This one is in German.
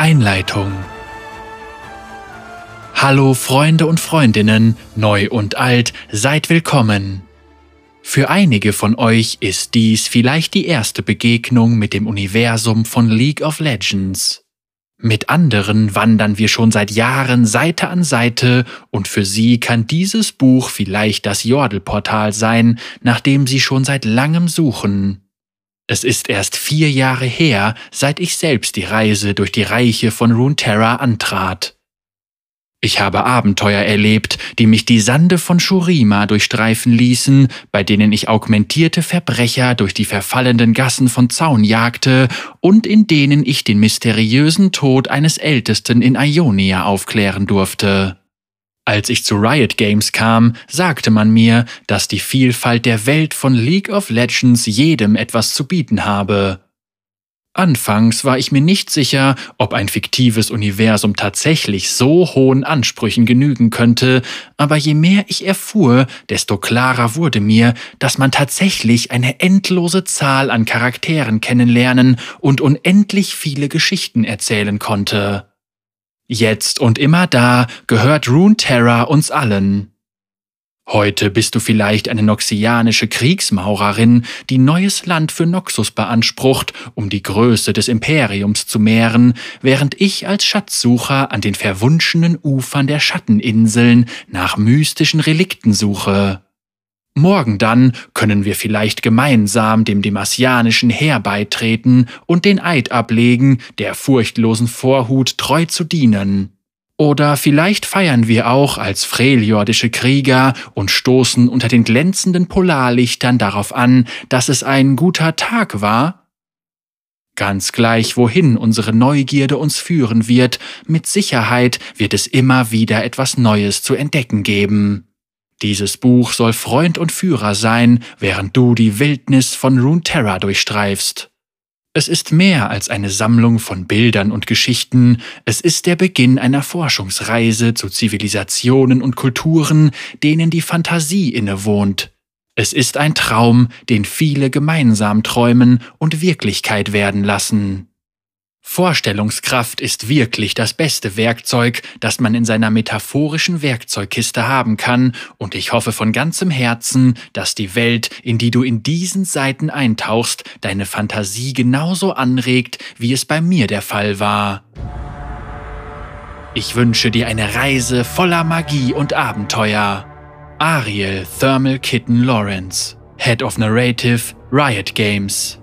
Einleitung Hallo Freunde und Freundinnen, neu und alt, seid willkommen. Für einige von euch ist dies vielleicht die erste Begegnung mit dem Universum von League of Legends. Mit anderen wandern wir schon seit Jahren Seite an Seite und für sie kann dieses Buch vielleicht das Jordelportal sein, nach dem sie schon seit langem suchen. Es ist erst vier Jahre her, seit ich selbst die Reise durch die Reiche von Runeterra antrat. Ich habe Abenteuer erlebt, die mich die Sande von Shurima durchstreifen ließen, bei denen ich augmentierte Verbrecher durch die verfallenden Gassen von Zaun jagte und in denen ich den mysteriösen Tod eines Ältesten in Ionia aufklären durfte. Als ich zu Riot Games kam, sagte man mir, dass die Vielfalt der Welt von League of Legends jedem etwas zu bieten habe. Anfangs war ich mir nicht sicher, ob ein fiktives Universum tatsächlich so hohen Ansprüchen genügen könnte, aber je mehr ich erfuhr, desto klarer wurde mir, dass man tatsächlich eine endlose Zahl an Charakteren kennenlernen und unendlich viele Geschichten erzählen konnte. Jetzt und immer da gehört Runeterra uns allen. Heute bist du vielleicht eine noxianische Kriegsmaurerin, die neues Land für Noxus beansprucht, um die Größe des Imperiums zu mehren, während ich als Schatzsucher an den verwunschenen Ufern der Schatteninseln nach mystischen Relikten suche. Morgen dann können wir vielleicht gemeinsam dem demasianischen Heer beitreten und den Eid ablegen, der furchtlosen Vorhut treu zu dienen. Oder vielleicht feiern wir auch als freljordische Krieger und stoßen unter den glänzenden Polarlichtern darauf an, dass es ein guter Tag war? Ganz gleich, wohin unsere Neugierde uns führen wird, mit Sicherheit wird es immer wieder etwas Neues zu entdecken geben. Dieses Buch soll Freund und Führer sein, während du die Wildnis von Runeterra durchstreifst. Es ist mehr als eine Sammlung von Bildern und Geschichten, es ist der Beginn einer Forschungsreise zu Zivilisationen und Kulturen, denen die Fantasie innewohnt. Es ist ein Traum, den viele gemeinsam träumen und Wirklichkeit werden lassen. Vorstellungskraft ist wirklich das beste Werkzeug, das man in seiner metaphorischen Werkzeugkiste haben kann, und ich hoffe von ganzem Herzen, dass die Welt, in die du in diesen Seiten eintauchst, deine Fantasie genauso anregt, wie es bei mir der Fall war. Ich wünsche dir eine Reise voller Magie und Abenteuer. Ariel Thermal Kitten Lawrence, Head of Narrative, Riot Games